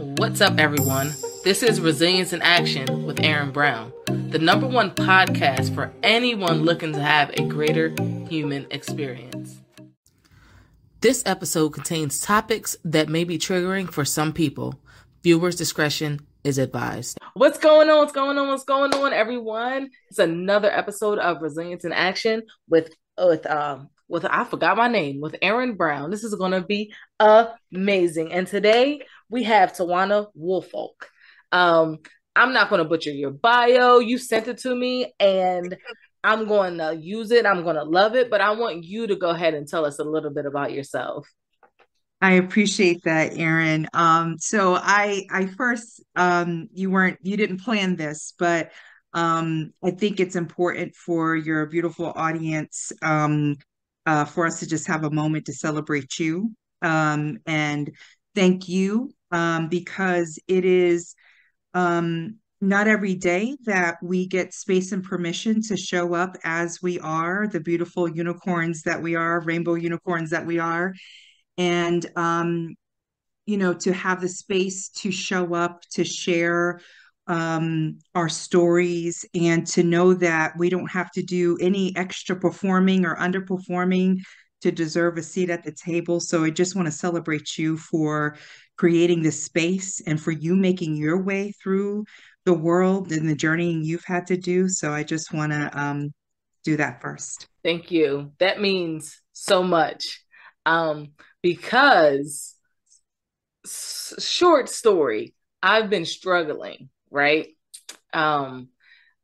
What's up, everyone? This is Resilience in Action with Erin Brown, the number one podcast for anyone looking to have a greater human experience. This episode contains topics that may be triggering for some people. Viewers' discretion is advised. What's going on? What's going on? What's going on, everyone? It's another episode of Resilience in Action with with um with I forgot my name with Erin Brown. This is going to be amazing. And today we have Tawanna Woolfolk. Um, I'm not going to butcher your bio. You sent it to me, and I'm going to use it. I'm going to love it. But I want you to go ahead and tell us a little bit about yourself. I appreciate that, Erin. Um, so I, I first, um, you weren't, you didn't plan this, but um, I think it's important for your beautiful audience um, uh, for us to just have a moment to celebrate you um, and thank you um, because it is um, not every day that we get space and permission to show up as we are, the beautiful unicorns that we are, rainbow unicorns that we are. And, um, you know, to have the space to show up, to share um, our stories, and to know that we don't have to do any extra performing or underperforming to deserve a seat at the table. So I just want to celebrate you for creating this space and for you making your way through the world and the journey you've had to do. So I just want to um, do that first. Thank you. That means so much um, because, s- short story, I've been struggling, right? Um,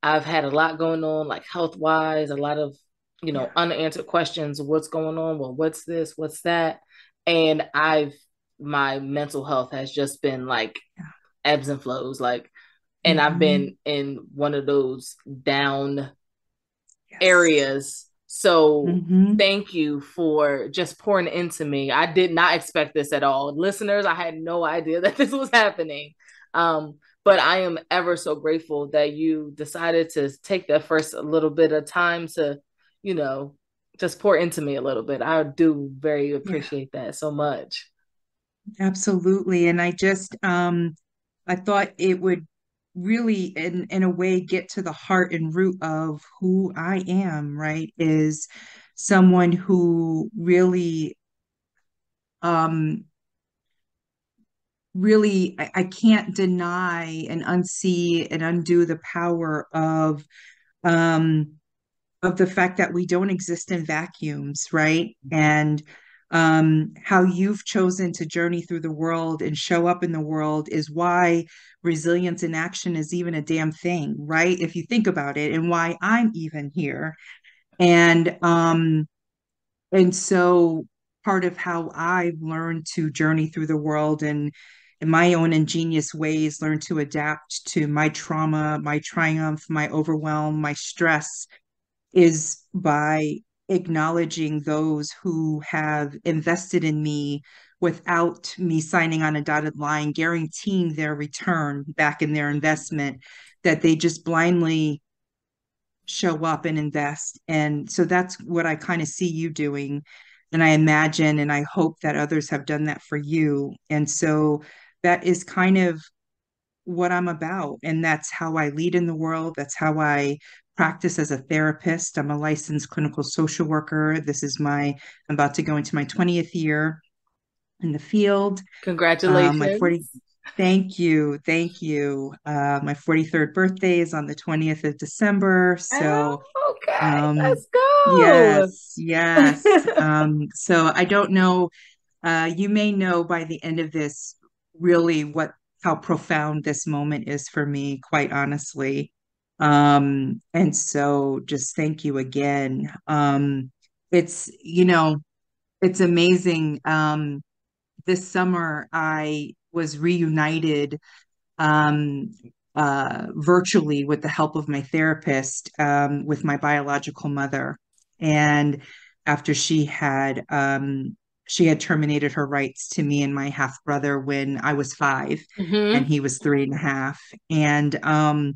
I've had a lot going on, like health wise, a lot of you know, unanswered questions. What's going on? Well, what's this? What's that? And I've my mental health has just been like ebbs and flows, like, and mm-hmm. I've been in one of those down yes. areas. So mm-hmm. thank you for just pouring into me. I did not expect this at all. Listeners, I had no idea that this was happening. Um, but I am ever so grateful that you decided to take that first little bit of time to you know, just pour into me a little bit. I do very appreciate yeah. that so much. Absolutely. And I just um I thought it would really in in a way get to the heart and root of who I am, right? Is someone who really um really I, I can't deny and unsee and undo the power of um of the fact that we don't exist in vacuums, right? And um, how you've chosen to journey through the world and show up in the world is why resilience in action is even a damn thing, right? If you think about it, and why I'm even here. And um, and so part of how I've learned to journey through the world and in my own ingenious ways learn to adapt to my trauma, my triumph, my overwhelm, my stress, is by acknowledging those who have invested in me without me signing on a dotted line guaranteeing their return back in their investment that they just blindly show up and invest. And so that's what i kind of see you doing. And i imagine and i hope that others have done that for you. And so that is kind of what i'm about. And that's how i lead in the world. That's how i practice as a therapist. I'm a licensed clinical social worker. This is my, I'm about to go into my 20th year in the field. Congratulations. Um, my 40, thank you. Thank you. Uh, my 43rd birthday is on the 20th of December. So, oh, okay, um, let's go. Yes, yes. um, so I don't know. Uh, you may know by the end of this really what how profound this moment is for me, quite honestly. Um, and so just thank you again. Um, it's, you know, it's amazing. Um, this summer I was reunited um, uh, virtually with the help of my therapist um, with my biological mother. And after she had um, she had terminated her rights to me and my half brother when I was 5 mm-hmm. and he was three and a half. And um,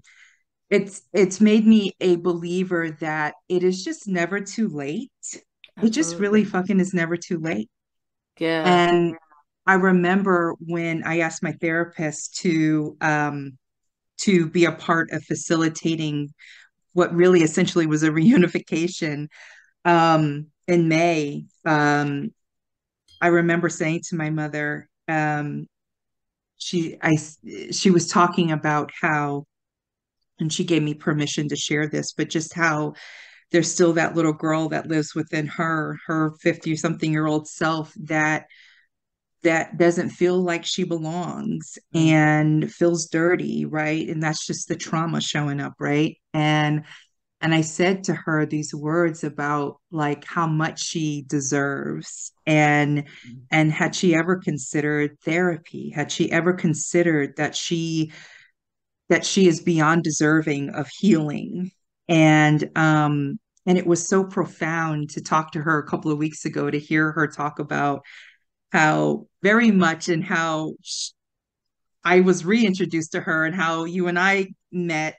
it's it's made me a believer that it is just never too late. Absolutely. It just really fucking is never too late. Yeah. And I remember when I asked my therapist to um, to be a part of facilitating what really essentially was a reunification um, in May. Um, I remember saying to my mother, um, she I she was talking about how, and she gave me permission to share this, but just how there's still that little girl that lives within her, her 50 something year old self that that doesn't feel like she belongs mm. and feels dirty, right? And that's just the trauma showing up, right? And and I said to her these words about like how much she deserves and mm-hmm. and had she ever considered therapy? Had she ever considered that she that she is beyond deserving of healing? And um and it was so profound to talk to her a couple of weeks ago to hear her talk about how very much and how I was reintroduced to her and how you and I met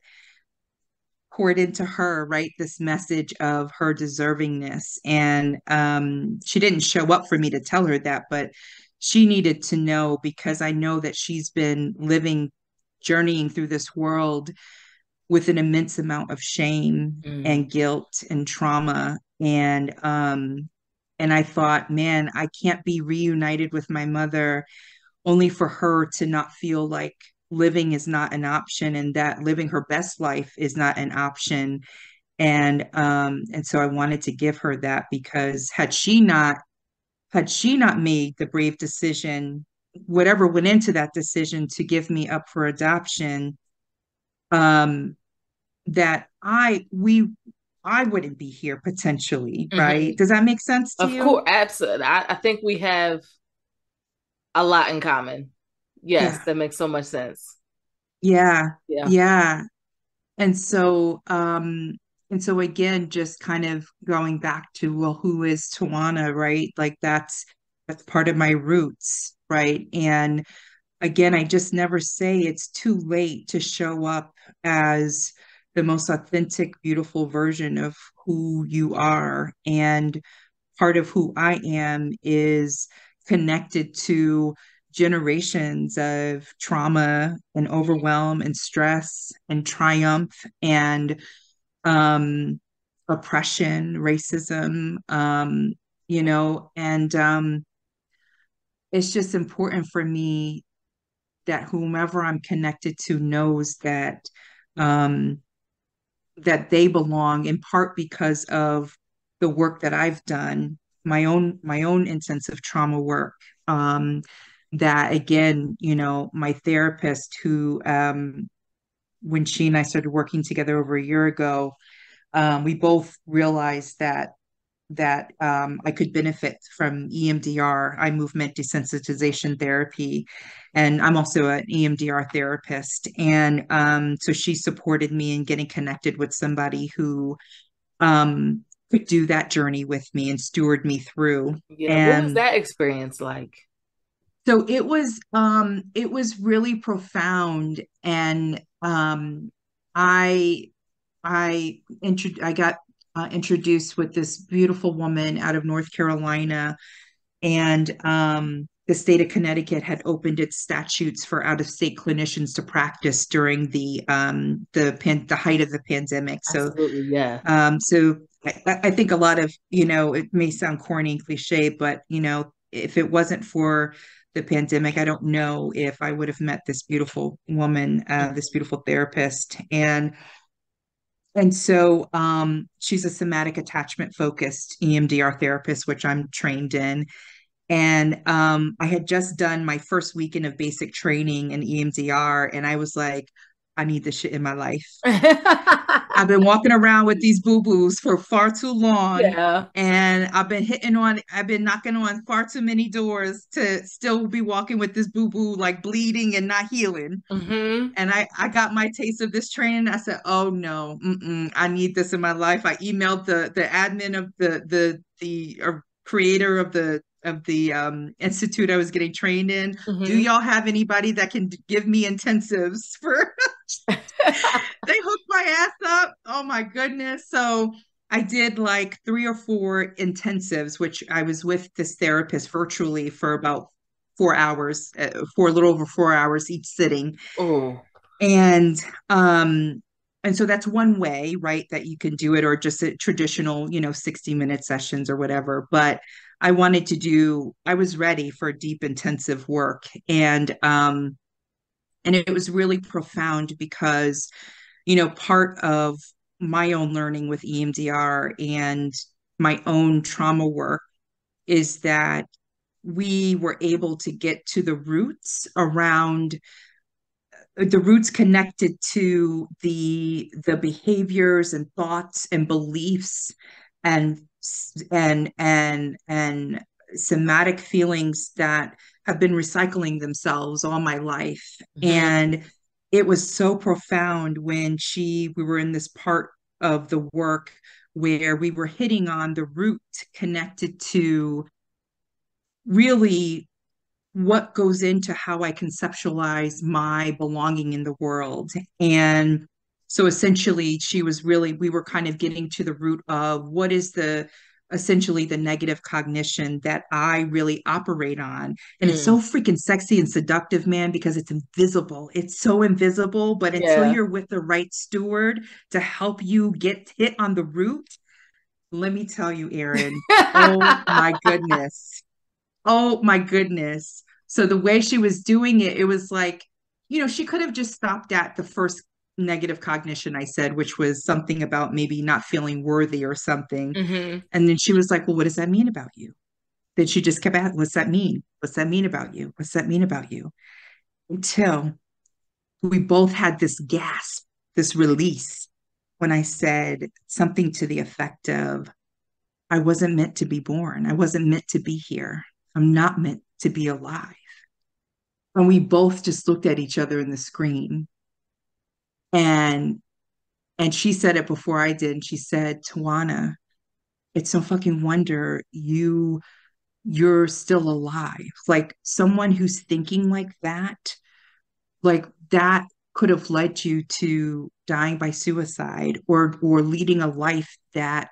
poured into her right this message of her deservingness and um, she didn't show up for me to tell her that but she needed to know because i know that she's been living journeying through this world with an immense amount of shame mm. and guilt and trauma and um and i thought man i can't be reunited with my mother only for her to not feel like living is not an option and that living her best life is not an option and um and so i wanted to give her that because had she not had she not made the brave decision whatever went into that decision to give me up for adoption um that i we i wouldn't be here potentially mm-hmm. right does that make sense of you? course absolutely I, I think we have a lot in common Yes, yeah. that makes so much sense. Yeah. Yeah. Yeah. And so um and so again just kind of going back to well who is Tawanna, right? Like that's that's part of my roots, right? And again, I just never say it's too late to show up as the most authentic, beautiful version of who you are. And part of who I am is connected to generations of trauma and overwhelm and stress and triumph and um, oppression, racism, um, you know, and um, it's just important for me that whomever I'm connected to knows that um, that they belong in part because of the work that I've done, my own my own intensive trauma work, um, that again, you know, my therapist who um when she and I started working together over a year ago, um, we both realized that that um, I could benefit from EMDR, eye movement desensitization therapy, and I'm also an EMDR therapist. And um, so she supported me in getting connected with somebody who um, could do that journey with me and steward me through. Yeah, and, what was that experience like? so it was um it was really profound and um i i intro- i got uh, introduced with this beautiful woman out of north carolina. And um the state of connecticut had opened its statutes for out of state clinicians to practice during the um the pan- the height of the pandemic. So Absolutely, yeah. um so I, I think a lot of you know it may sound corny and cliche but you know if it wasn't for the pandemic, I don't know if I would have met this beautiful woman, uh, this beautiful therapist. And and so um, she's a somatic attachment focused EMDR therapist, which I'm trained in. And um, I had just done my first weekend of basic training in EMDR, and I was like, I need this shit in my life. I've been walking around with these boo boos for far too long. Yeah. And I've been hitting on, I've been knocking on far too many doors to still be walking with this boo boo, like bleeding and not healing. Mm-hmm. And I, I got my taste of this training. I said, oh no, I need this in my life. I emailed the, the admin of the, the, the creator of the of the um, institute I was getting trained in. Mm-hmm. Do y'all have anybody that can give me intensives for they hooked my ass up. Oh my goodness. So I did like three or four intensives, which I was with this therapist virtually for about four hours, uh, for a little over four hours each sitting. Oh, and um and so that's one way right that you can do it or just a traditional you know 60 minute sessions or whatever but i wanted to do i was ready for deep intensive work. And um and it was really profound because you know part of my own learning with EMDR and my own trauma work is that we were able to get to the roots around the roots connected to the the behaviors and thoughts and beliefs and and and and somatic feelings that have been recycling themselves all my life mm-hmm. and it was so profound when she we were in this part of the work where we were hitting on the root connected to really what goes into how I conceptualize my belonging in the world. And so essentially, she was really, we were kind of getting to the root of what is the essentially the negative cognition that I really operate on. And mm. it's so mm. freaking sexy and seductive, man, because it's invisible. It's so invisible. But until yeah. you're with the right steward to help you get hit on the root, let me tell you, Erin, oh my goodness. Oh my goodness. So the way she was doing it, it was like, you know, she could have just stopped at the first negative cognition I said, which was something about maybe not feeling worthy or something. Mm-hmm. And then she was like, Well, what does that mean about you? Then she just kept asking, What's that mean? What's that mean about you? What's that mean about you? Until we both had this gasp, this release when I said something to the effect of, I wasn't meant to be born. I wasn't meant to be here. I'm not meant to be alive. And we both just looked at each other in the screen. And and she said it before I did. And she said, Tawanna, it's no fucking wonder you you're still alive. Like someone who's thinking like that, like that could have led you to dying by suicide or or leading a life that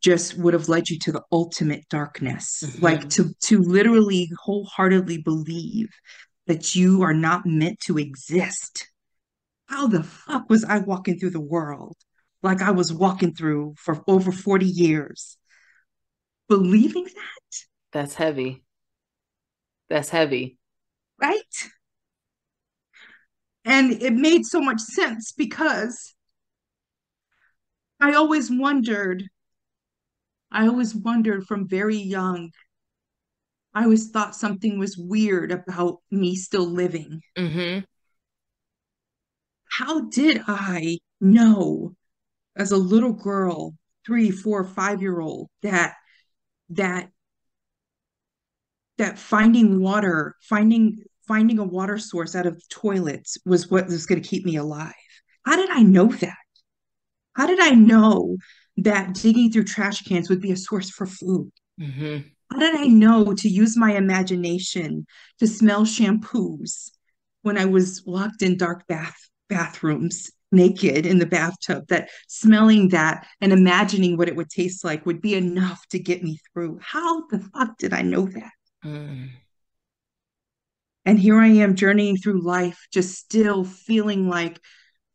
just would have led you to the ultimate darkness mm-hmm. like to to literally wholeheartedly believe that you are not meant to exist how the fuck was i walking through the world like i was walking through for over 40 years believing that that's heavy that's heavy right and it made so much sense because i always wondered I always wondered from very young. I always thought something was weird about me still living. Mm-hmm. How did I know as a little girl, three, four, five year old, that that that finding water, finding finding a water source out of toilets was what was going to keep me alive? How did I know that? How did I know that digging through trash cans would be a source for food. Mm-hmm. How did I know to use my imagination to smell shampoos when I was locked in dark bath bathrooms naked in the bathtub that smelling that and imagining what it would taste like would be enough to get me through how the fuck did i know that mm. and here i am journeying through life just still feeling like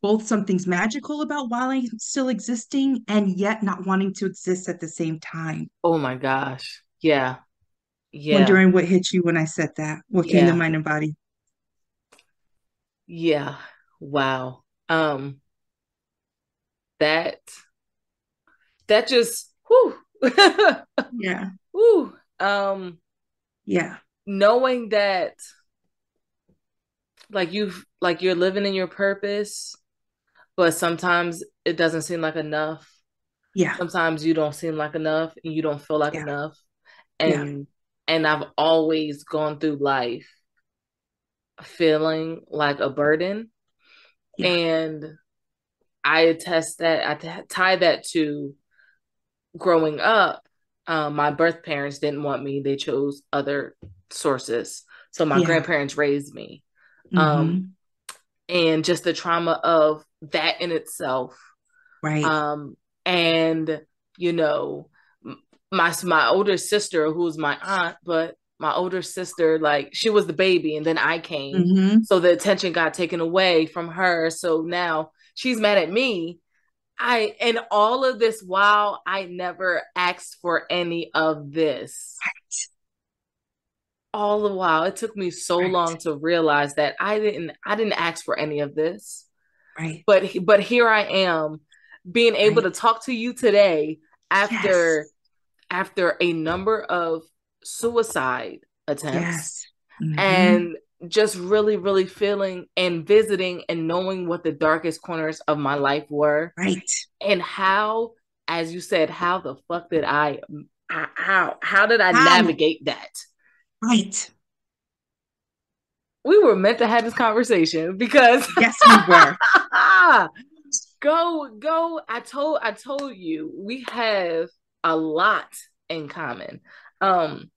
both something's magical about while I'm still existing and yet not wanting to exist at the same time. Oh my gosh. Yeah. Yeah. Wondering what hit you when I said that. What came yeah. to mind and body? Yeah. Wow. Um that that just whoo. yeah. Whoo. Um yeah. Knowing that like you've like you're living in your purpose but sometimes it doesn't seem like enough. Yeah. Sometimes you don't seem like enough and you don't feel like yeah. enough. And yeah. and I've always gone through life feeling like a burden. Yeah. And I attest that I t- tie that to growing up. Um, my birth parents didn't want me; they chose other sources. So my yeah. grandparents raised me. Mm-hmm. Um, and just the trauma of that in itself. Right. Um, and you know, my my older sister, who's my aunt, but my older sister like she was the baby and then I came. Mm-hmm. So the attention got taken away from her. So now she's mad at me. I and all of this while I never asked for any of this. Right. All the while it took me so right. long to realize that I didn't I didn't ask for any of this. Right. But but here I am being able right. to talk to you today after yes. after a number of suicide attempts yes. mm-hmm. and just really really feeling and visiting and knowing what the darkest corners of my life were right and how as you said how the fuck did i how how did i how? navigate that right we were meant to have this conversation because yes we were go go i told i told you we have a lot in common um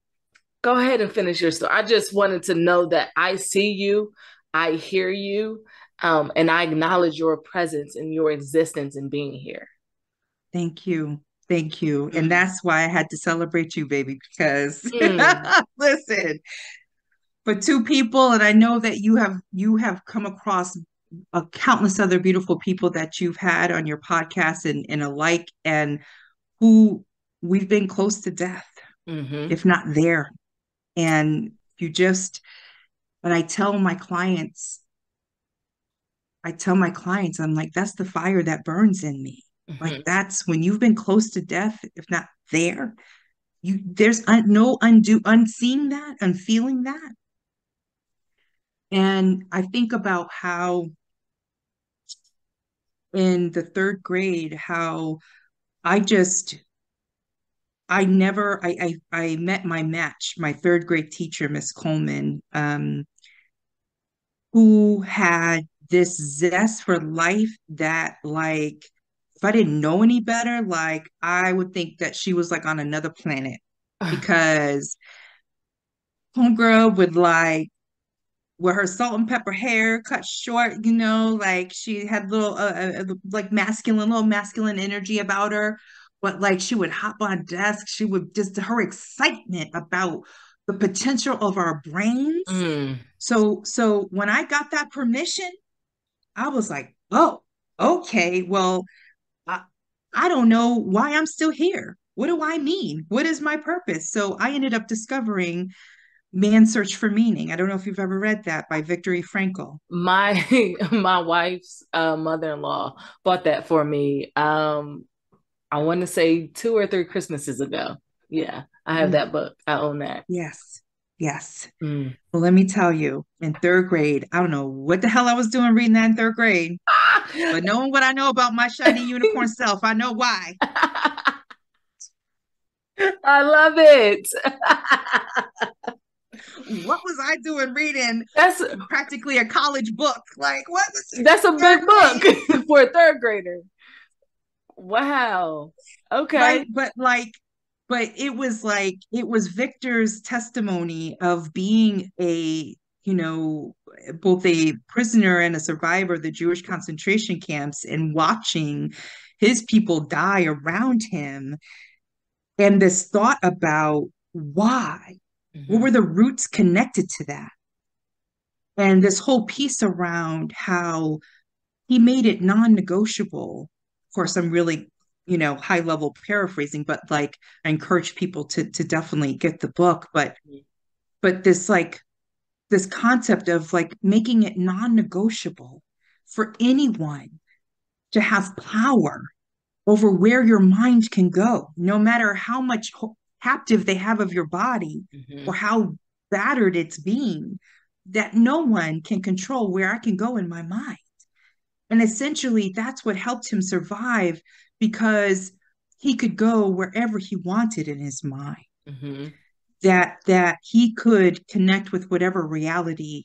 go ahead and finish your story. I just wanted to know that i see you i hear you um, and i acknowledge your presence and your existence and being here. Thank you. Thank you. And that's why i had to celebrate you baby because mm. listen for two people and i know that you have you have come across a countless other beautiful people that you've had on your podcast and, and alike and who we've been close to death mm-hmm. if not there and you just but i tell my clients i tell my clients i'm like that's the fire that burns in me mm-hmm. like that's when you've been close to death if not there you there's un, no undo unseeing that unfeeling that and i think about how in the third grade how I just I never I I, I met my match, my third grade teacher, Miss Coleman, um, who had this zest for life that like if I didn't know any better, like I would think that she was like on another planet because homegirl would like with her salt and pepper hair cut short, you know, like she had little uh, uh, uh, like masculine, little masculine energy about her. But like she would hop on desk, she would just her excitement about the potential of our brains. Mm. So so when I got that permission, I was like, oh, okay, well, I, I don't know why I'm still here. What do I mean? What is my purpose? So I ended up discovering Man's Search for Meaning. I don't know if you've ever read that by Viktor Frankl. My my wife's uh, mother-in-law bought that for me. Um, I want to say two or three Christmases ago. Yeah, I have mm. that book. I own that. Yes. Yes. Mm. Well, let me tell you, in third grade, I don't know what the hell I was doing reading that in third grade, but knowing what I know about my shiny unicorn self, I know why. I love it what was I doing reading? That's practically a college book. Like what? That's a big book for a third grader. Wow. Okay. Right? But like, but it was like it was Viktor's testimony of being a you know both a prisoner and a survivor of the Jewish concentration camps and watching his people die around him and this thought about why Mm-hmm. What were the roots connected to that? And this whole piece around how he made it non negotiable. Of course, I'm really, you know, high level paraphrasing, but like I encourage people to, to definitely get the book. But, mm-hmm. but this like, this concept of like making it non negotiable for anyone to have power over where your mind can go, no matter how much captive they have of your body mm-hmm. or how battered it's being that no one can control where I can go in my mind. And essentially, that's what helped him survive because he could go wherever he wanted in his mind. Mm-hmm. That that he could connect with whatever reality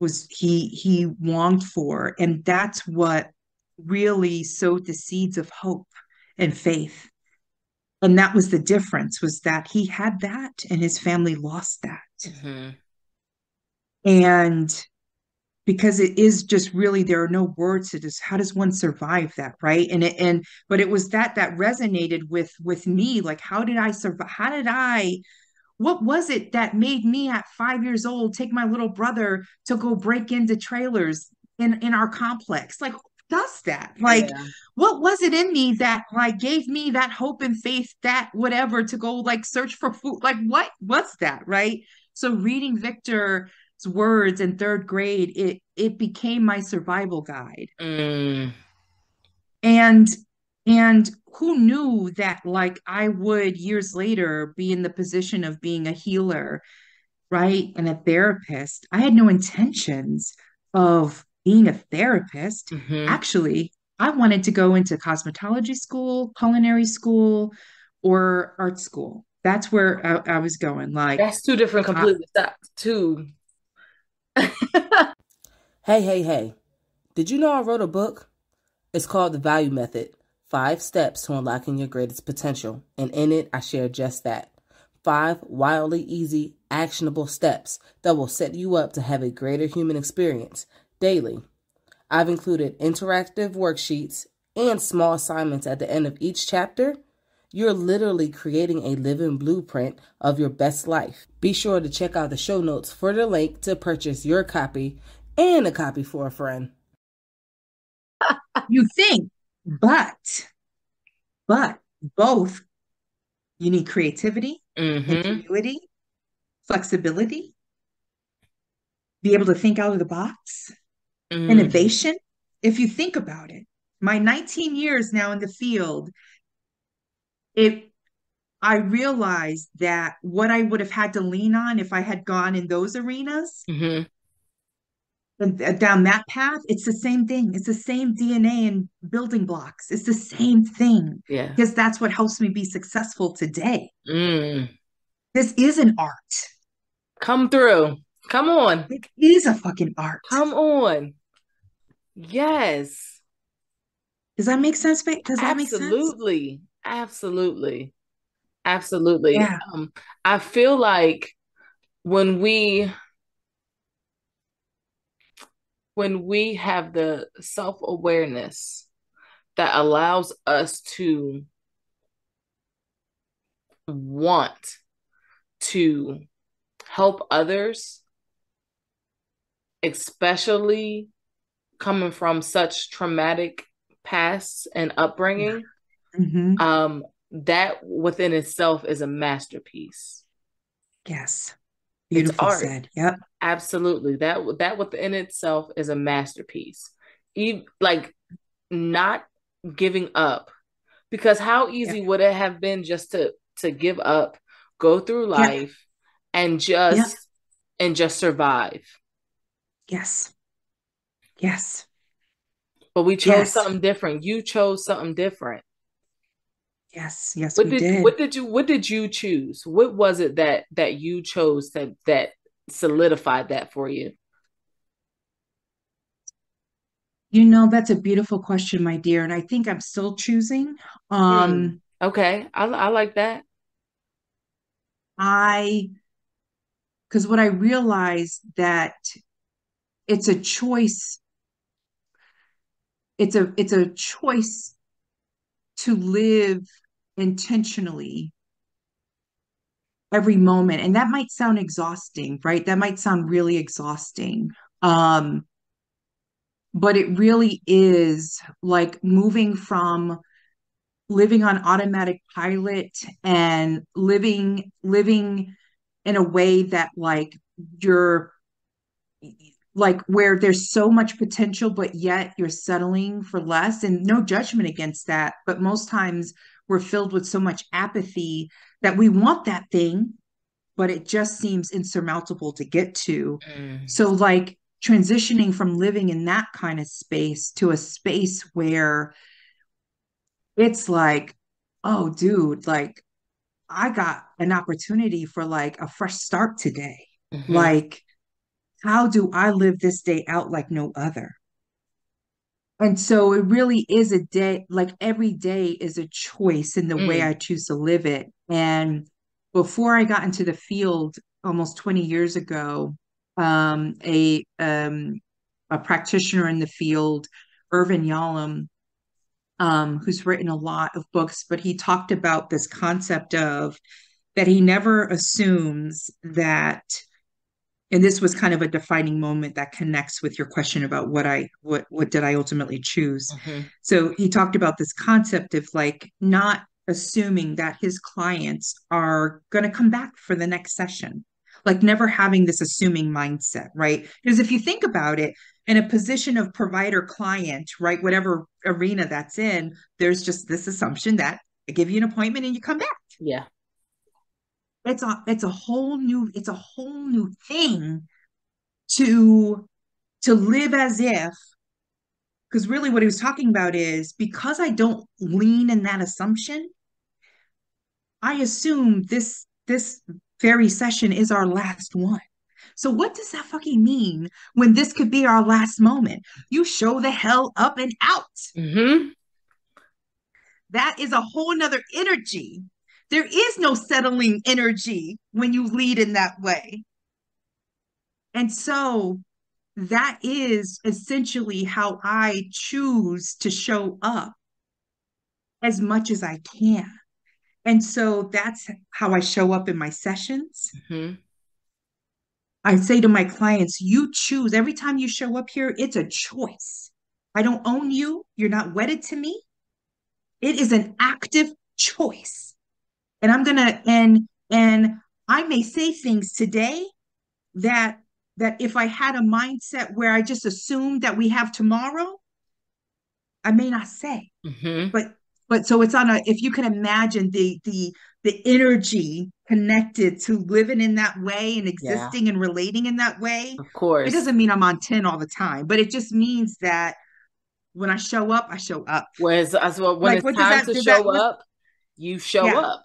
was he he longed for, and that's what really sowed the seeds of hope and faith and that was the difference was that he had that and his family lost that mm-hmm. and because it is just really there are no words to just how does one survive that right? And it and but it was that that resonated with with me like how did i survive how did i what was it that made me at five years old take my little brother to go break into trailers in in our complex? Like does that? Like yeah. what was it in me that like gave me that hope and faith that whatever to go like search for food? Like what was that right? So reading Viktor's words in third grade it it became my survival guide mm. and and who knew that like I would years later be in the position of being a healer, right? And a therapist. I had no intentions of being a therapist. Mm-hmm. Actually, I wanted to go into cosmetology school, culinary school, or art school. That's where I, I was going. Like that's two different completely I, two. hey, hey, hey. Did you know I wrote a book? It's called The Value Method Five Steps to Unlocking Your Greatest Potential. And in it, I share just that. Five wildly easy, actionable steps that will set you up to have a greater human experience daily. I've included interactive worksheets and small assignments at the end of each chapter. You're literally creating a living blueprint of your best life. Be sure to check out the show notes for the link to purchase your copy and a copy for a friend. you think but, but both you need creativity, mm-hmm. ingenuity, flexibility, be able to think out of the box, mm. innovation. If you think about it, my 19 years now in the field, it I realized that what I would have had to lean on if I had gone in those arenas mm-hmm. Uh, down that path, it's the same thing. It's the same DNA and building blocks. It's the same thing. Yeah. Because that's what helps me be successful today. Mm. This is an art. Come through. Come on. It is a fucking art. Come on. Yes. Does that make sense? Does that make sense? Absolutely. Absolutely. Absolutely. Yeah. Um, I feel like when we when we have the self awareness that allows us to want to help others, especially coming from such traumatic pasts and upbringing, mm-hmm. um, that within itself is a masterpiece. Yes. Beautiful said. Yep. Absolutely. That that within itself is a masterpiece. Even like not giving up. Because how easy would it have been just to to give up, go through life and just and just survive? Yes. Yes. But we chose yes. something different. You chose something different. Yes, yes, what did, did, What did you What did you choose? What was it that that you chose that that solidified that for you? You know, that's a beautiful question, my dear, and I think I'm still choosing. Um, mm. Okay, I, I like that. I, because what I realized that it's a choice. It's a it's a choice to live intentionally every moment. And that might sound exhausting right? That might sound really exhausting. Um but it really is like moving from living on automatic pilot and living living in a way that like you're like where there's so much potential but yet you're settling for less. And no judgment against that but most times we're filled with so much apathy that we want that thing but it just seems insurmountable to get to mm. so like transitioning from living in that kind of space to a space where it's like oh dude like i got an opportunity for like a fresh start today mm-hmm. like how do i live this day out like no other and so it really is a day, like every day is a choice in the mm. way I choose to live it. And before I got into the field almost 20 years ago, um, a um, a practitioner in the field, Irvin Yalom, um, who's written a lot of books, but he talked about this concept of that he never assumes that and this was kind of a defining moment that connects with your question about what I what what did I ultimately choose. Mm-hmm. So he talked about this concept of like not assuming that his clients are going to come back for the next session. Like never having this assuming mindset, right? Because if you think about it, in a position of provider client, right, whatever arena that's in, there's just this assumption that I give you an appointment and you come back. Yeah it's a it's a whole new it's a whole new thing to to live as if because really what he was talking about is because I don't lean in that assumption, I assume this this very session is our last one. So what does that fucking mean when this could be our last moment? You show the hell up and out. Mm-hmm. That is a whole nother energy there is no settling energy when you lead in that way. And so that is essentially how I choose to show up as much as I can. And so that's how I show up in my sessions. Mm-hmm. I say to my clients, you choose every time you show up here, it's a choice. I don't own you. You're not wedded to me. It is an active choice and i'm gonna and and i may say things today that that if i had a mindset where i just assumed that we have tomorrow i may not say mm-hmm. but but so it's on a if you can imagine the the the energy connected to living in that way and existing yeah. and relating in that way of course it doesn't mean i'm on 10 all the time but it just means that when i show up i show up whereas as well when like, it's time that, to show that, up you show yeah. up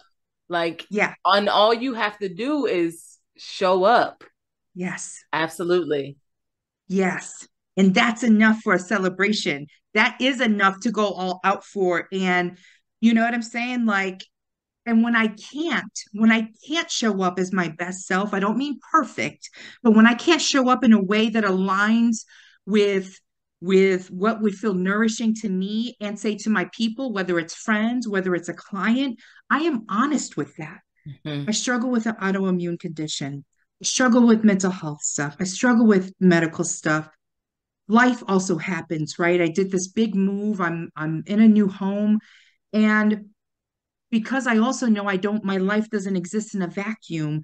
like, yeah. On all you have to do is show up. Yes. Absolutely. Yes. And that's enough for a celebration. That is enough to go all out for. And you know what I'm saying? Like, and when I can't, when I can't show up as my best self, I don't mean perfect, but when I can't show up in a way that aligns with with what would feel nourishing to me and say to my people, whether it's friends, whether it's a client, I am honest with that. Mm-hmm. I struggle with an autoimmune condition. I struggle with mental health stuff. I struggle with medical stuff. Life also happens, right? I did this big move. I'm I'm in a new home and because I also know I don't my life doesn't exist in a vacuum,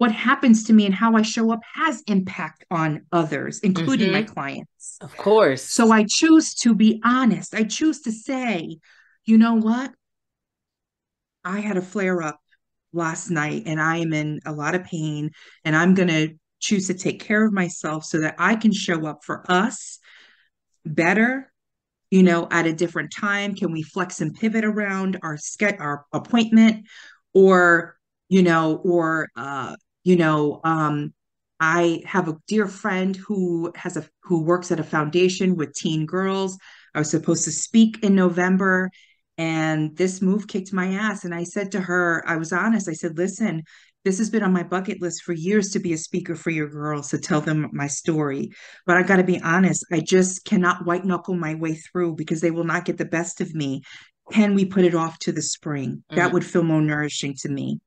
what happens to me and how I show up has impact on others, including mm-hmm. my clients. Of course. So I choose to be honest. I choose to say, you know what? I had a flare up last night and I am in a lot of pain and I'm going to choose to take care of myself so that I can show up for us better you know at a different time can we flex and pivot around our ske- our appointment or you know or uh you know um i have a dear friend who has a who works at a foundation with teen girls. I was supposed to speak in november and this move kicked my ass. And i said to her i was honest i said listen this has been on my bucket list for years to be a speaker for your girls to tell them my story. But i got to be honest i just cannot white knuckle my way through because they will not get the best of me. Can we put it off to the spring? Mm. that would feel more nourishing to me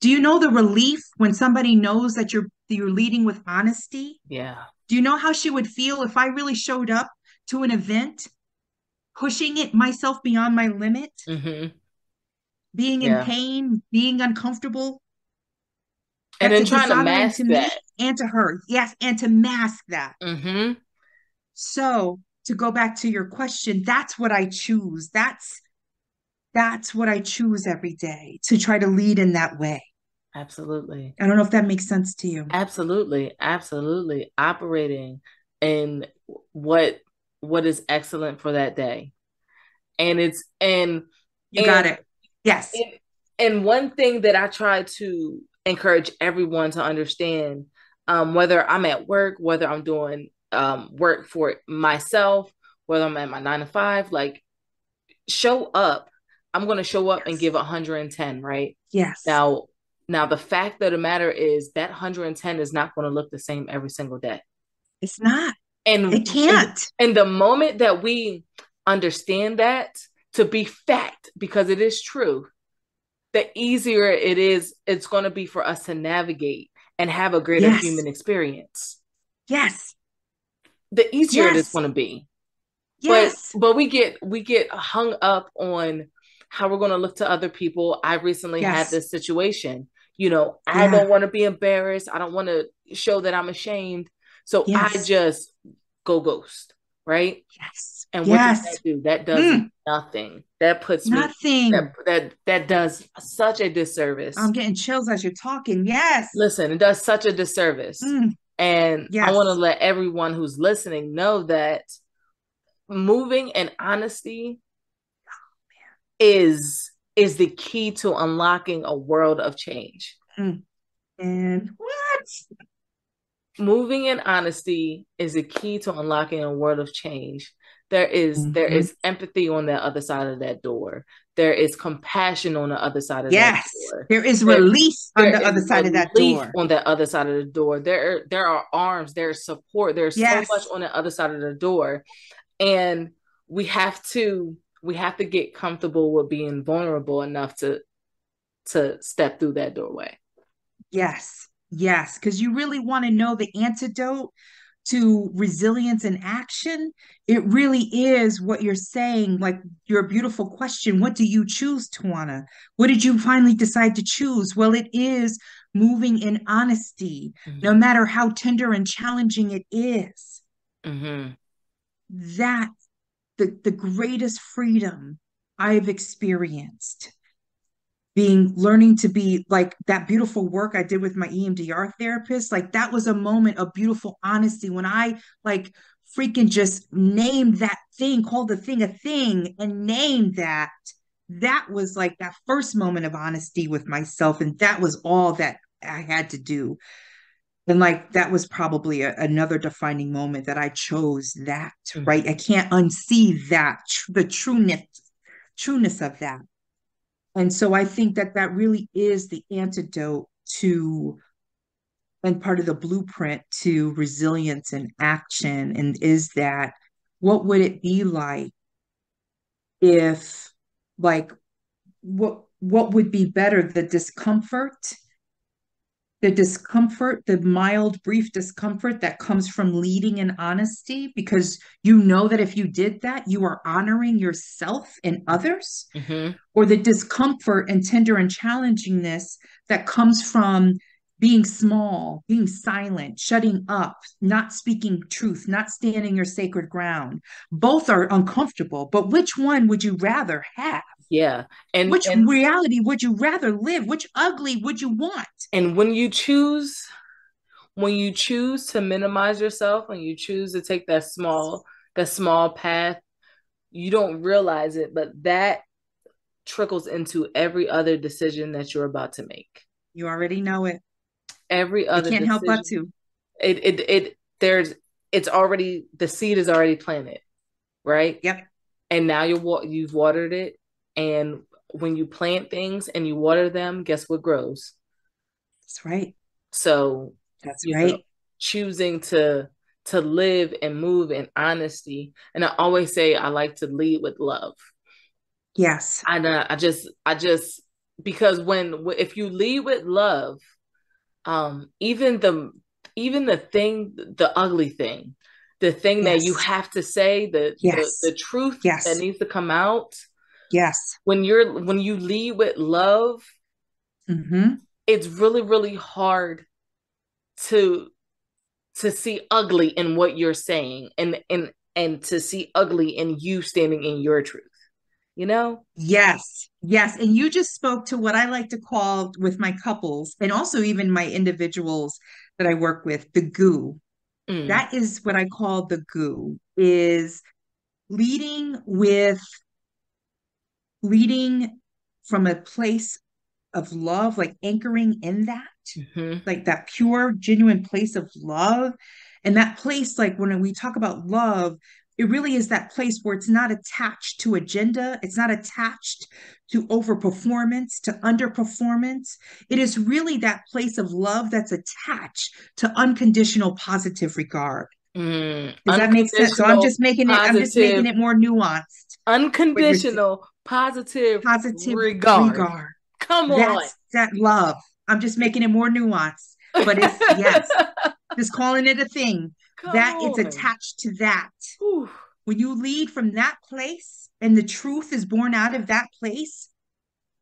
do you know the relief when somebody knows that you're you're leading with honesty? Yeah. Do you know how she would feel if I really showed up to an event, pushing it myself beyond my limit, mm-hmm. being yeah. in pain, being uncomfortable, and then trying to mask to that, and to her, yes, and to mask that. Mm-hmm. So to go back to your question, that's what I choose. That's that's what I choose every day to try to lead in that way. Absolutely. I don't know if that makes sense to you. Absolutely. Absolutely. Operating in what what is excellent for that day. And it's and you and, got it. Yes. And, and one thing that I try to encourage everyone to understand um, whether I'm at work, whether I'm doing um, work for myself, whether I'm at my nine to five, like show up I'm going to show up yes. and give 110, right? Yes. Now, now the fact of the matter is that 110 is not going to look the same every single day. It's not. And it can't. And, and the moment that we understand that to be fact, because it is true, the easier it is it's going to be for us to navigate and have a greater Yes. human experience Yes. the easier it is going to be Yes. but but we get we get hung up on how we're going to look to other people i recently Yes. had this situation you know i don't want to be embarrassed i don't want to show that i'm ashamed so i just go ghost right yes. and what yes. does that do that does Mm. nothing that puts me Nothing. that, that that does such a disservice I'm getting chills as you're talking. Yes. listen it does such a disservice Mm. and I want to let everyone who's listening know that moving in honesty is is the key to unlocking a world of change. And what? Moving in honesty is the key to unlocking a world of change. There is- there Mhm. is empathy on the other side of that door. There is compassion on the other side of Yes. that door. Yes. There is There- release on the other side of that door. On the other side of the door, there are, there are arms, there's support, there's Yes. so much on the other side of the door, and we have to we have to get comfortable with being vulnerable enough to to step through that doorway. Yes, yes, because you really want to know the antidote to resilience in action. It really is what you're saying, like your beautiful question. What do you choose, Tawanna? What did you finally decide to choose? Well, it is moving in honesty, no matter how tender and challenging it is. hmm That the, the greatest freedom I've experienced being learning to be like that beautiful work I did with my EMDR therapist. Like that was a moment of beautiful honesty when I like freaking just named that thing, called the thing a thing, and named that. That was like that first moment of honesty with myself. And that was all that I had to do. And like that was probably a, another defining moment that I chose that, Mhm. right? I can't unsee that, tr- the trueness, trueness of that. And so I think that that really is the antidote to and part of the blueprint to resilience in action. And is that what would it be like if, like, what what would be better, the discomfort, the discomfort, the mild, brief discomfort that comes from leading in honesty, because you know that if you did that, you are honoring yourself and others hmm or the discomfort and tender and challengingness that comes from being small, being silent, shutting up, not speaking truth, not standing your sacred ground. Both are uncomfortable, but which one would you rather have? Yeah, and Which and reality would you rather live? Which ugly would you want? and when you choose when you choose to minimize yourself when you choose to take that small that small path you don't realize it but that trickles into every other decision that you're about to make You already know it. every You other can't help but to. it it it there's it's already the seed is already planted right Yep. and now you're you've watered it and when you plant things and you water them guess what grows That's right. so That's right. know, choosing to to live and move in honesty and i always say i like to lead with love Yes. i know i just i just because when if you lead with love um even the even the thing the ugly thing the thing that you have to say the Yes. the, the truth Yes. that needs to come out Yes. when you're when you lead with love hmm it's really really hard to to see ugly in what you're saying and and and to see ugly in you standing in your truth you know Yes, yes. And you just spoke to what I like to call with my couples and also even my individuals that I work with, the goo. Mm, That is what I call the goo, is leading with leading from a place of love, like anchoring in that mhm, like that pure, genuine place of love. And that place, like when we talk about love, it really is that place where it's not attached to agenda, it's not attached to overperformance, to underperformance. It is really that place of love that's attached to unconditional positive regard. mm. Does that make sense? So I'm just making it, I'm just making it more nuanced. unconditional positive Positive regard. regard. Come on. That's that love. I'm just making it more nuanced. But it's yes, just calling it a thing. Come that it's attached to that. Whew. When you lead from that place and the truth is born out of that place,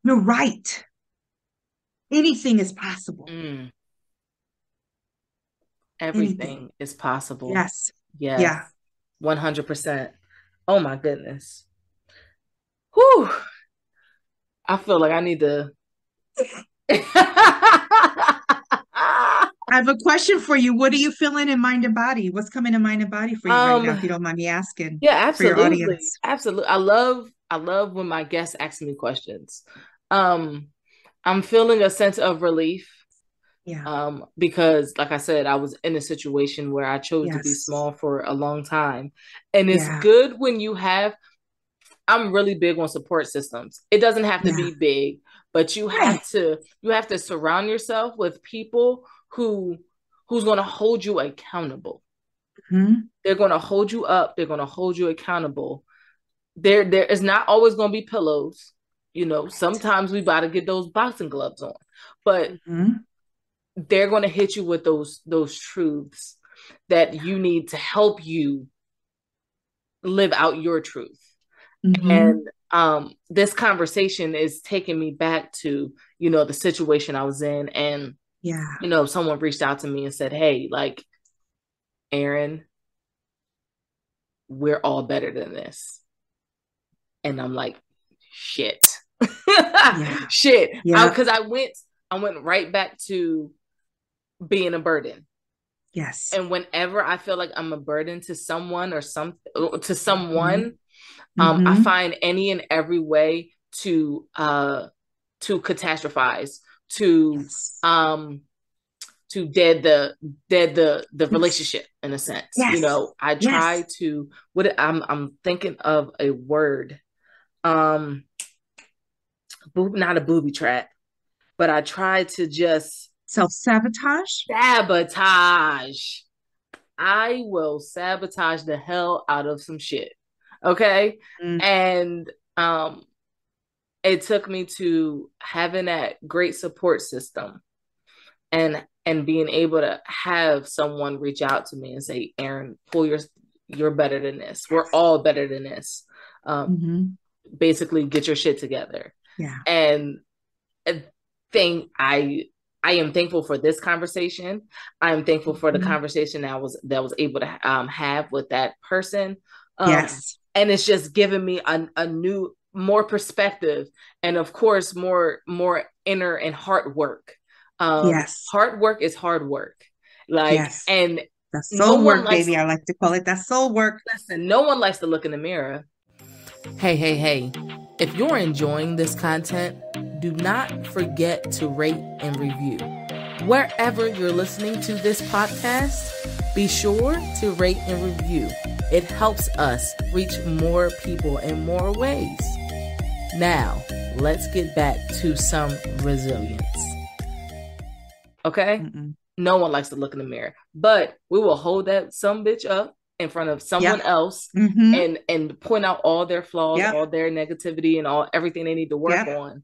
you're right. Anything is possible. Mm. Everything is possible. Yes. Yes. Yeah. 100%. Oh my goodness. Whew. I feel like I need to. I have a question for you. What are you feeling in mind and body? What's coming in mind and body for you right now, Um, if you don't mind me asking? yeah, For your absolutely. audience. Absolutely. I love I love when my guests ask me questions. Um I'm feeling a sense of relief Yeah. um because like I said I was in a situation where I chose to be small for a long time. And it's Yeah. good when you have I'm really big on support systems. It doesn't have to Yeah. be big, but you have to you have to surround yourself with people who who's going to hold you accountable. Mhm. They're going to hold you up, they're going to hold you accountable. There there is not always going to be pillows. You know, sometimes we got to get those boxing gloves on. But Mhm. they're going to hit you with those those truths that you need to help you live out your truth Mhm. and um this conversation is taking me back to you know the situation i was in and Yeah. you know someone reached out to me and said hey like Erin we're all better than this and i'm like shit shit Yeah. because I went i went right back to being a burden Yes. and whenever i feel like i'm a burden to someone or some to someone um i Mhm. find any and every way to uh to catastrophize to Yes. um to dead the dead the the relationship in a sense you know i try Yes. to what i'm i'm thinking of a word um boob not a booby trap but i try to just Self-sabotage? sabotage i will sabotage the hell out of some shit okay Mm. and um it took me to having that great support system and and being able to have someone reach out to me and say Erin pull your you're better than this we're all better than this um Mhm. basically get your shit together Yeah. and thing i i am thankful for this conversation i am thankful for the Mhm. conversation that I was that I was able to um have with that person um yes. And it's just given me a, a new more perspective and of course more more inner and hard work um Yes. hard work is hard work like Yes. and That's soul one work, likes- baby. I like to call it that soul work. listen no one likes to look in the mirror Hey, hey, hey. If you're enjoying this content, do not forget to rate and review. Wherever you're listening to this podcast, be sure to rate and review. It helps us reach more people in more ways. Now, let's get back to some resilience. okay Mm-mm. no one likes to look in the mirror but we will hold that some bitch up in front of someone else Mhm. and and point out all their flaws Yep. all their negativity and all everything they need to work Yep. on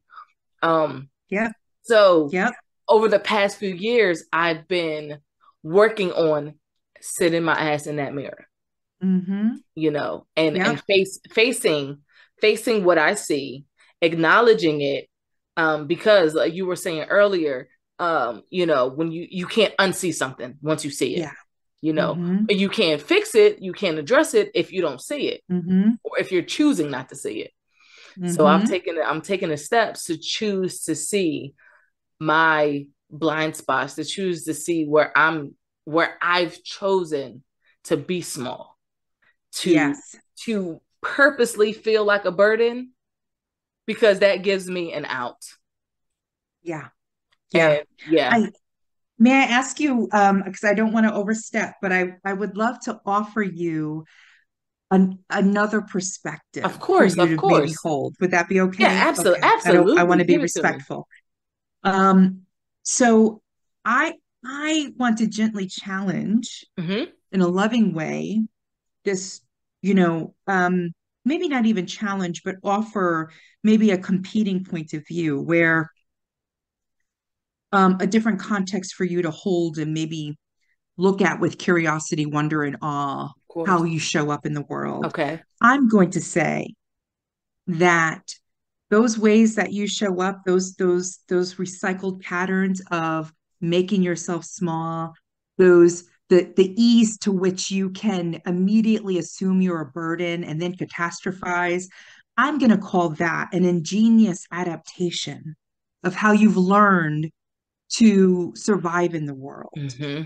um Yep. so Yep. over the past few years i've been working on sitting my ass in that mirror Mhm. you know and Yep. and face facing facing what i see acknowledging it um because like you were saying earlier um you know when you you can't unsee something once you see it Yeah. you know Mhm. you can't fix it you can't address it if you don't see it Mhm. or if you're choosing not to see it so i've Mhm. taken i'm taking the steps to choose to see my blind spots to choose to see where i'm where i've chosen to be small to yes. to purposely feel like a burden because that gives me an out Yeah. Yeah. And, yeah I may I ask you, um, because I don't want to overstep, but I I would love to offer you an, another perspective Of course, of course. hold. Would that be okay? Yeah, absol- Okay. I I want to be Give it to me. respectful. Um, so I I want to gently challenge Mhm. in a loving way, this, you know, um, maybe not even challenge, but offer maybe a competing point of view where um, a different context for you to hold and maybe look at with curiosity, wonder, and awe how you show up in the world. Okay. I'm going to say that those ways that you show up, those those those recycled patterns of making yourself small, those the the ease to which you can immediately assume you're a burden and then catastrophize, I'm going to call that an ingenious adaptation of how you've learned to survive in the world. Mm-hmm.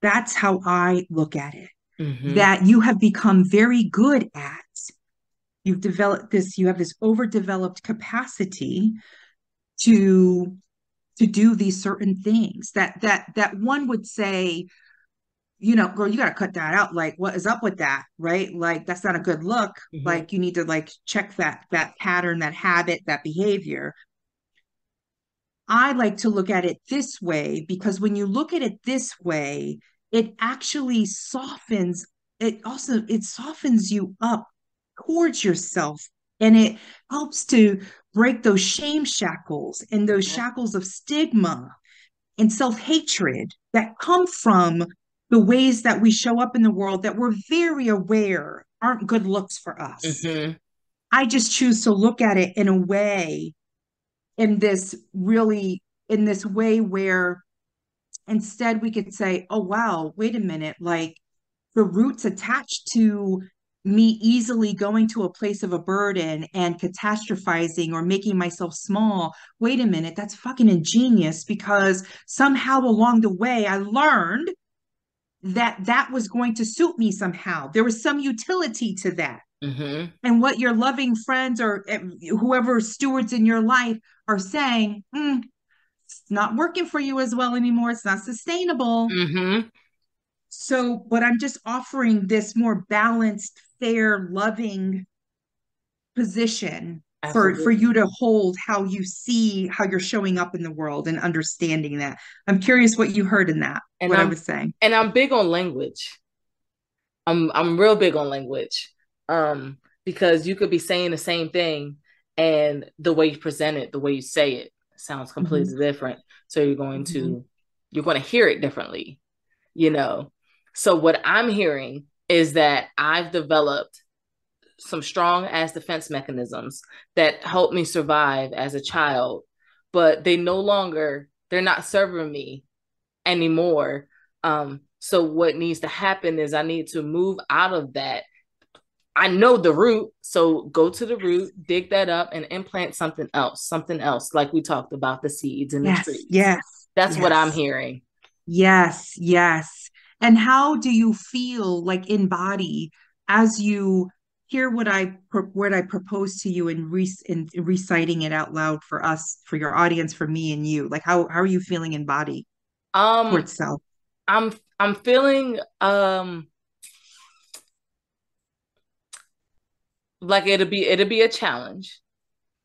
That's how I look at it. Mm-hmm. That you have become very good at. You've developed this, you have this overdeveloped capacity to to do these certain things that that that one would say you know girl you got to cut that out. Like what is up with that? Right? Like that's not a good look. Mhm. like you need to like check that that pattern that habit that behavior. I like to look at it this way because when you look at it this way it actually softens it also it softens you up towards yourself and it helps to break those shame shackles and those shackles of stigma and self-hatred that come from the ways that we show up in the world that we're very aware aren't good looks for us. Mhm. I just choose to look at it in a way, in this really, in this way where instead we could say, oh, wow, wait a minute, like the roots attached to me easily going to a place of a burden and catastrophizing or making myself small. Wait a minute, that's fucking ingenious because somehow along the way I learned that that was going to suit me somehow. There was some utility to that Mhm. and what your loving friends or eh, whoever stewards in your life are saying, "Hmm, it's not working for you as well anymore. It's not sustainable. Mhm. So, but I'm just offering this more balanced, fair, loving position for for you to hold how you see how you're showing up in the world and understanding that. I'm curious what you heard in that, And what I I'm- was saying. and I'm big on language. I'm I'm real big on language. Um, because you could be saying the same thing and the way you present it, the way you say it sounds completely different. So you're going to you're going to hear it differently, you know. So what I'm hearing is that I've developed some strong ass defense mechanisms that helped me survive as a child, but they no longer they're not serving me anymore. Um, so what needs to happen is I need to move out of that. I know the root, so go to the root, dig that up, and implant something else, something else, like we talked about the seeds and the Yes, trees. yes, That's what I'm hearing. yes, yes. And how do you feel like in body as you hear what I what I propose to you and re- in reciting it out loud for us, for your audience, for me and you? Like how how are you feeling in body Um, towards self? I'm I'm feeling um like it'll be it'll be a challenge.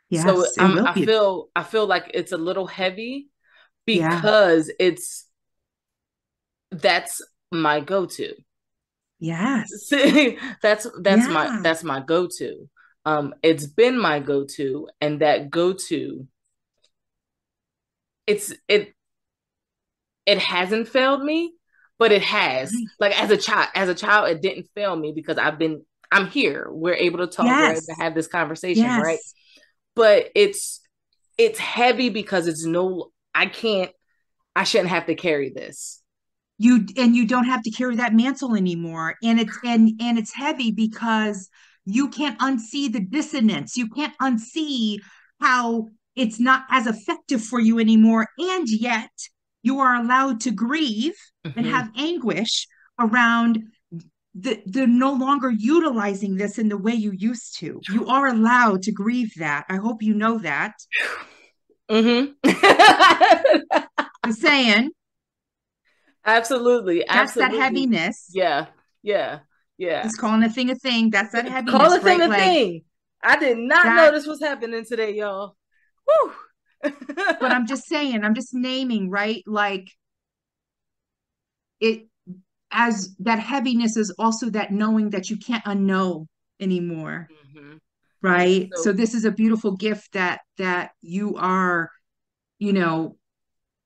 Yes, so it I'm, will I feel I feel like it's a little heavy Yeah. because it's that's my go-to. Yes. That's that's my that's my go-to. Um, it's been my go-to, and that go-to, it's it it hasn't failed me, but it has. Right. Like as a child, as a child, it didn't fail me because I've been I'm here. We're able to talk, able Yes. to have this conversation, Yes. right? But it's it's heavy because it's no I can't I shouldn't have to carry this. You and you don't have to carry that mantle anymore. And it's and and it's heavy because you can't unsee the dissonance. You can't unsee how it's not as effective for you anymore. And yet you are allowed to grieve and Mhm. have anguish around the the no longer utilizing this in the way you used to. You are allowed to grieve that. I hope you know that. Mhm. i'm saying absolutely, that's that heaviness Yeah, yeah, yeah. just calling a thing a thing that's that heaviness Call a thing right? a Like, thing. I did not That- know this was happening today, y'all. Woo. but I'm just saying, I'm just naming, right? Like it as that heaviness is also that knowing that you can't unknow anymore, Mhm. right? So- So this is a beautiful gift that that you are, you know,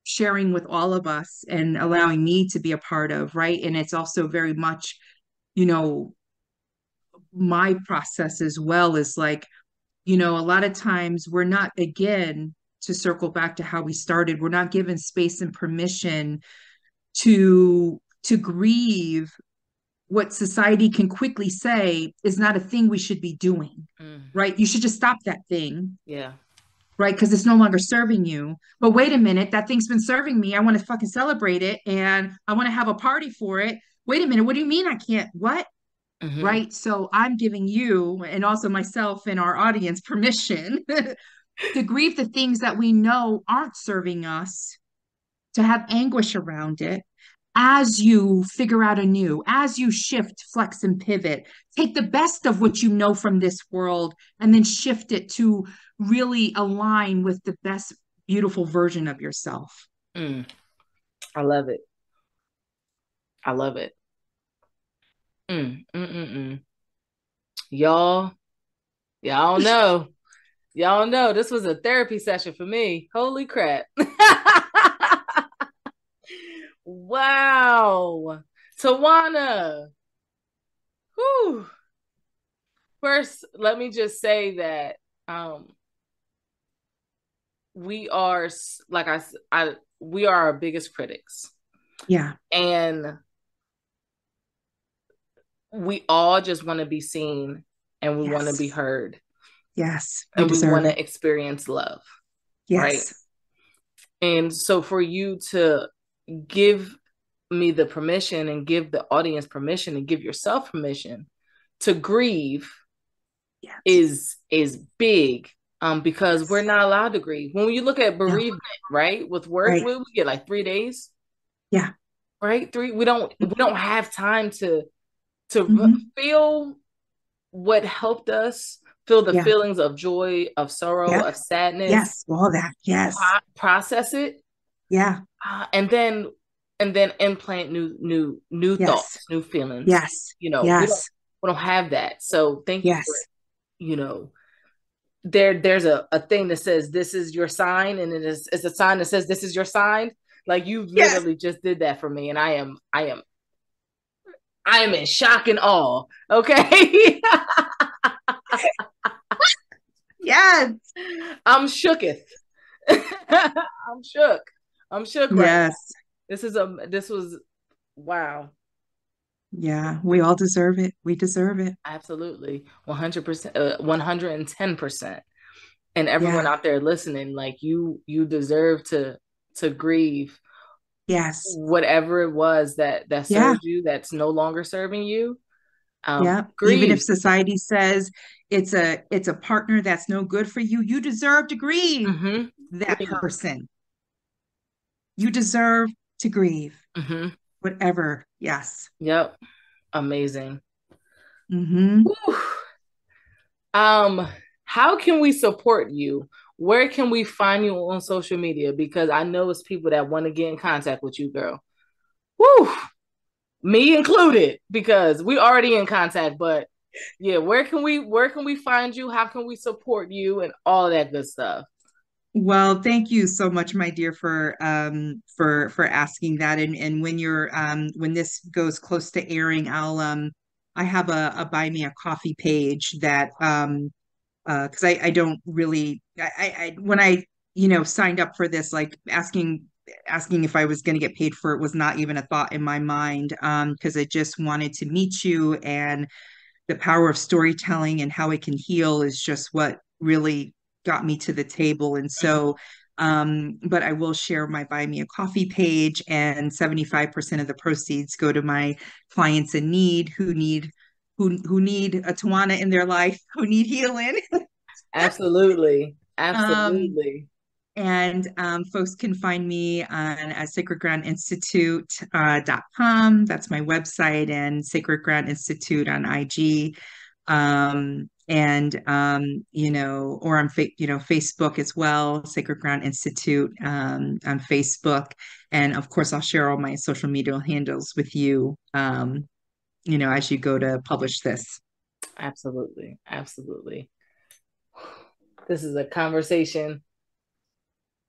sharing with all of us and allowing me to be a part of, right? And it's also very much, you know, my process as well is like, you know, a lot of times we're not, again, to circle back to how we started, we're not given space and permission to to grieve what society can quickly say is not a thing we should be doing mm. right you should just stop that thing yeah right? Because it's no longer serving you. But wait a minute that thing's been serving me. I want to fucking celebrate it and i want to have a party for it. Wait a minute what do you mean i can't? What? Mm-hmm. right? So i'm giving you and also myself and our audience permission to grieve the things that we know aren't serving us to have anguish around it. As you figure out anew, as you shift, flex, and pivot, take the best of what you know from this world and then shift it to really align with the best, beautiful version of yourself. Mm. I love it. I love it. Mm, mm, mm, mm. Y'all, y'all know, y'all know this was a therapy session for me. Holy crap. Wow. Tawanna. Whew. First, let me just say that um we are like I, I we are our biggest critics. Yeah. And we all just want to be seen and we yes. want to be heard. Yes. And we want to experience love. Yes. Right. And so for you to give me the permission and give the audience permission and give yourself permission to grieve yes. is is big um because yes. we're not allowed to grieve when you look at bereavement yeah. right with work right. we, we get like three days yeah right three we don't we don't have time to to mm-hmm. feel what helped us feel the yeah. feelings of joy of sorrow of sadness yes all that yes process it yeah uh, and then and then implant new new new yes. thoughts new feelings yes you know yes. we, don't, we don't have that so thank yes. you for, you know there there's a, a thing that says this is your sign and it is it's a sign that says this is your sign. Like you literally yes. just did that for me and i am i am i am in shock and awe okay? Yes. I'm shooketh. I'm shook. I'm shook right yes. this is a this was wow. Yeah, we all deserve it. We deserve it. Absolutely. 100% uh, 110%. And everyone yeah. out there listening like you you deserve to to grieve. Yes. Whatever it was that that served yeah. you that's no longer serving you. Um, yeah. Grieve. Even if society says it's a it's a partner that's no good for you, you deserve to grieve mm-hmm. that person. You deserve to grieve. Mm-hmm. Whatever. Yes. Yep. Amazing. Mm-hmm. Um, how can we support you? Where can we find you on social media? Because I know it's people that want to get in contact with you, girl. Woo! Me included, because we already in contact, but yeah, where can we where can we find you? How can we support you and all that good stuff? Well, thank you so much, my dear, for um, for for asking that. And and when you're um, when this goes close to airing, I'll um, I have a, a buy me a coffee page that um, because uh, I I don't really I, I when I you know signed up for this like asking asking if I was going to get paid for it was not even a thought in my mind um because I just wanted to meet you and the power of storytelling and how it can heal is just what really got me to the table. And so, um, but I will share my buy me a coffee page, and 75% of the proceeds go to my clients in need who need who who need a Tawanna in their life, who need healing. Absolutely. Absolutely. Um, and um, folks can find me on uh, sacredgroundinstitute.com. Uh, That's my website, and Sacred Ground Institute on IG. Um, and um, you know, or on fa- you know Facebook as well, Sacred Ground Institute um, on Facebook, and of course I'll share all my social media handles with you, um, you know, as you go to publish this. Absolutely, absolutely. This is a conversation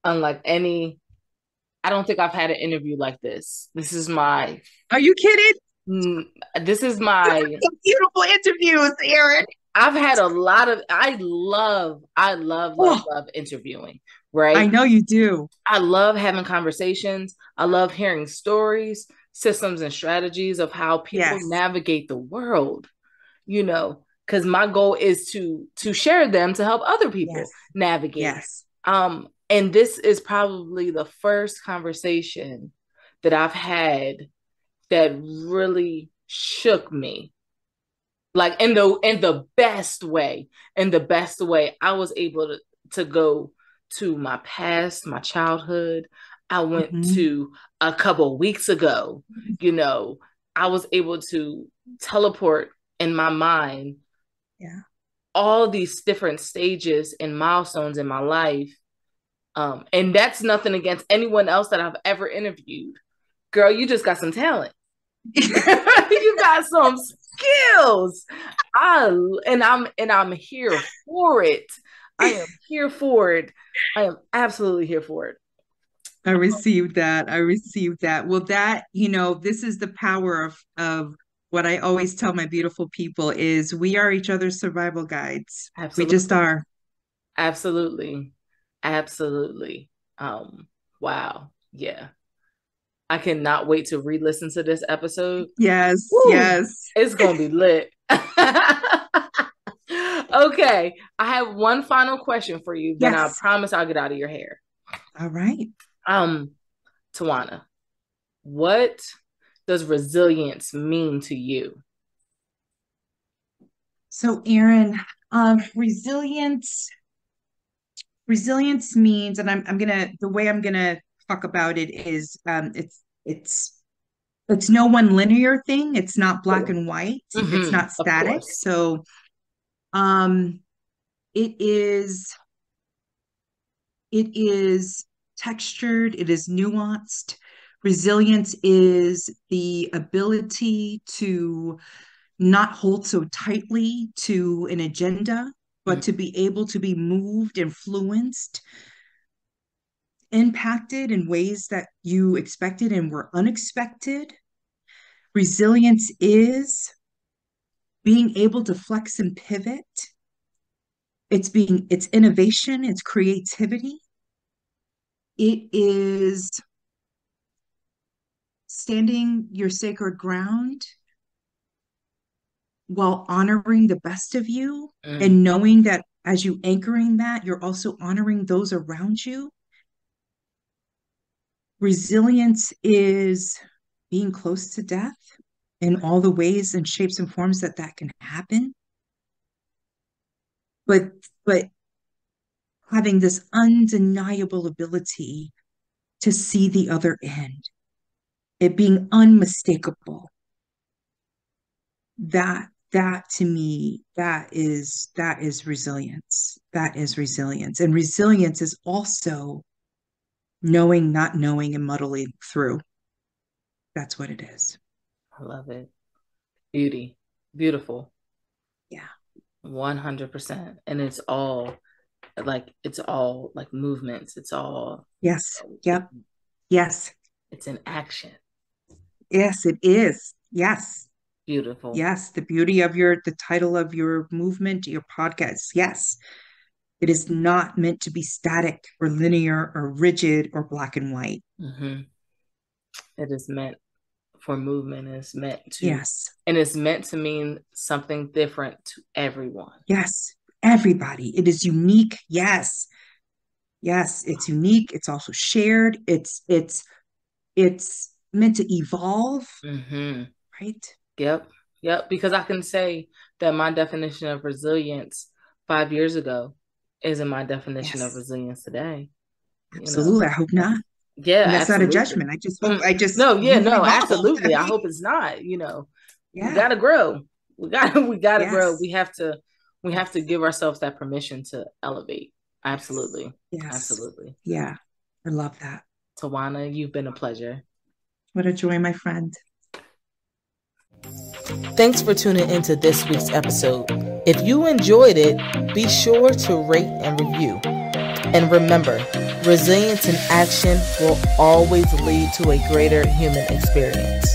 unlike any I don't think I've had an interview like this. This is my. Are you kidding? Mm, this is my beautiful interviews, Erin. I've had a lot of. I love, I love, love, oh, love interviewing. Right. I know you do. I love having conversations. I love hearing stories, systems, and strategies of how people yes. navigate the world. You know, because my goal is to to share them to help other people yes. navigate. Yes. Um, and this is probably the first conversation that I've had that really shook me. Like in the in the best way in the best way i was able to to go to my past my childhood. I went mm-hmm. to a couple weeks ago you know. I was able to teleport in my mind yeah. all these different stages and milestones in my life. Um and that's nothing against anyone else that i've ever interviewed. Girl you just got some talent you got some skills. I and I'm and I'm here for it. I am here for it. I am absolutely here for it. I received that. I received that. Well, that, you know, this is the power of of what I always tell my beautiful people is we are each other's survival guides. Absolutely. We just are. Absolutely. Absolutely. Um wow. Yeah. I cannot wait to re-listen to this episode. Yes, Woo, yes. It's gonna be lit. okay. I have one final question for you, then yes. I promise I'll get out of your hair. All right. Um, Tawanna, what does resilience mean to you? So, Erin, um, resilience resilience means, and I'm I'm gonna the way I'm gonna talk about it is um, it's it's it's no one linear thing. It's not black and white. Mm-hmm, it's not static. So um it is it is textured, it is nuanced. Resilience is the ability to not hold so tightly to an agenda, but mm-hmm. to be able to be moved, influenced, impacted in ways that you expected and were unexpected. Resilience is being able to flex and pivot. It's being it's innovation, it's creativity. It is standing your sacred ground while honoring the best of you mm. and knowing that as you anchoring that, you're also honoring those around you Resilience is being close to death in all the ways and shapes and forms that that can happen. But, but having this undeniable ability to see the other end, it being unmistakable. That that to me that is that is resilience that is resilience and resilience is also knowing, not knowing, and muddling through. That's what it is. I love it. Beauty, beautiful. Yeah. 100%. And it's all like, it's all like movements. It's all. Yes. Yep. Yes. It's an action. Yes, it is. Yes. Beautiful. Yes. The beauty of your, the title of your movement, your podcast. Yes. It is not meant to be static or linear or rigid or black and white. Mm-hmm. It is meant for movement. It's meant to yes, and it's meant to mean something different to everyone. Yes, everybody. It is unique. Yes, yes, it's unique. It's also shared. It's it's it's meant to evolve. Mm-hmm. Right. Yep. Yep. Because I can say that my definition of resilience five years ago isn't my definition yes. of resilience today. Absolutely. Know? I hope not. Yeah. And that's absolutely. not a judgment. I just hope I just mm, No, yeah, no, absolutely. I hope it's not, you know. Yeah. We gotta grow. We gotta we gotta yes. grow. We have to we have to give ourselves that permission to elevate. Absolutely. Yes. Absolutely. Yeah. I love that. Tawanna, you've been a pleasure. What a joy, my friend. Thanks for tuning into this week's episode. If you enjoyed it, be sure to rate and review. And remember, resilience in action will always lead to a greater human experience.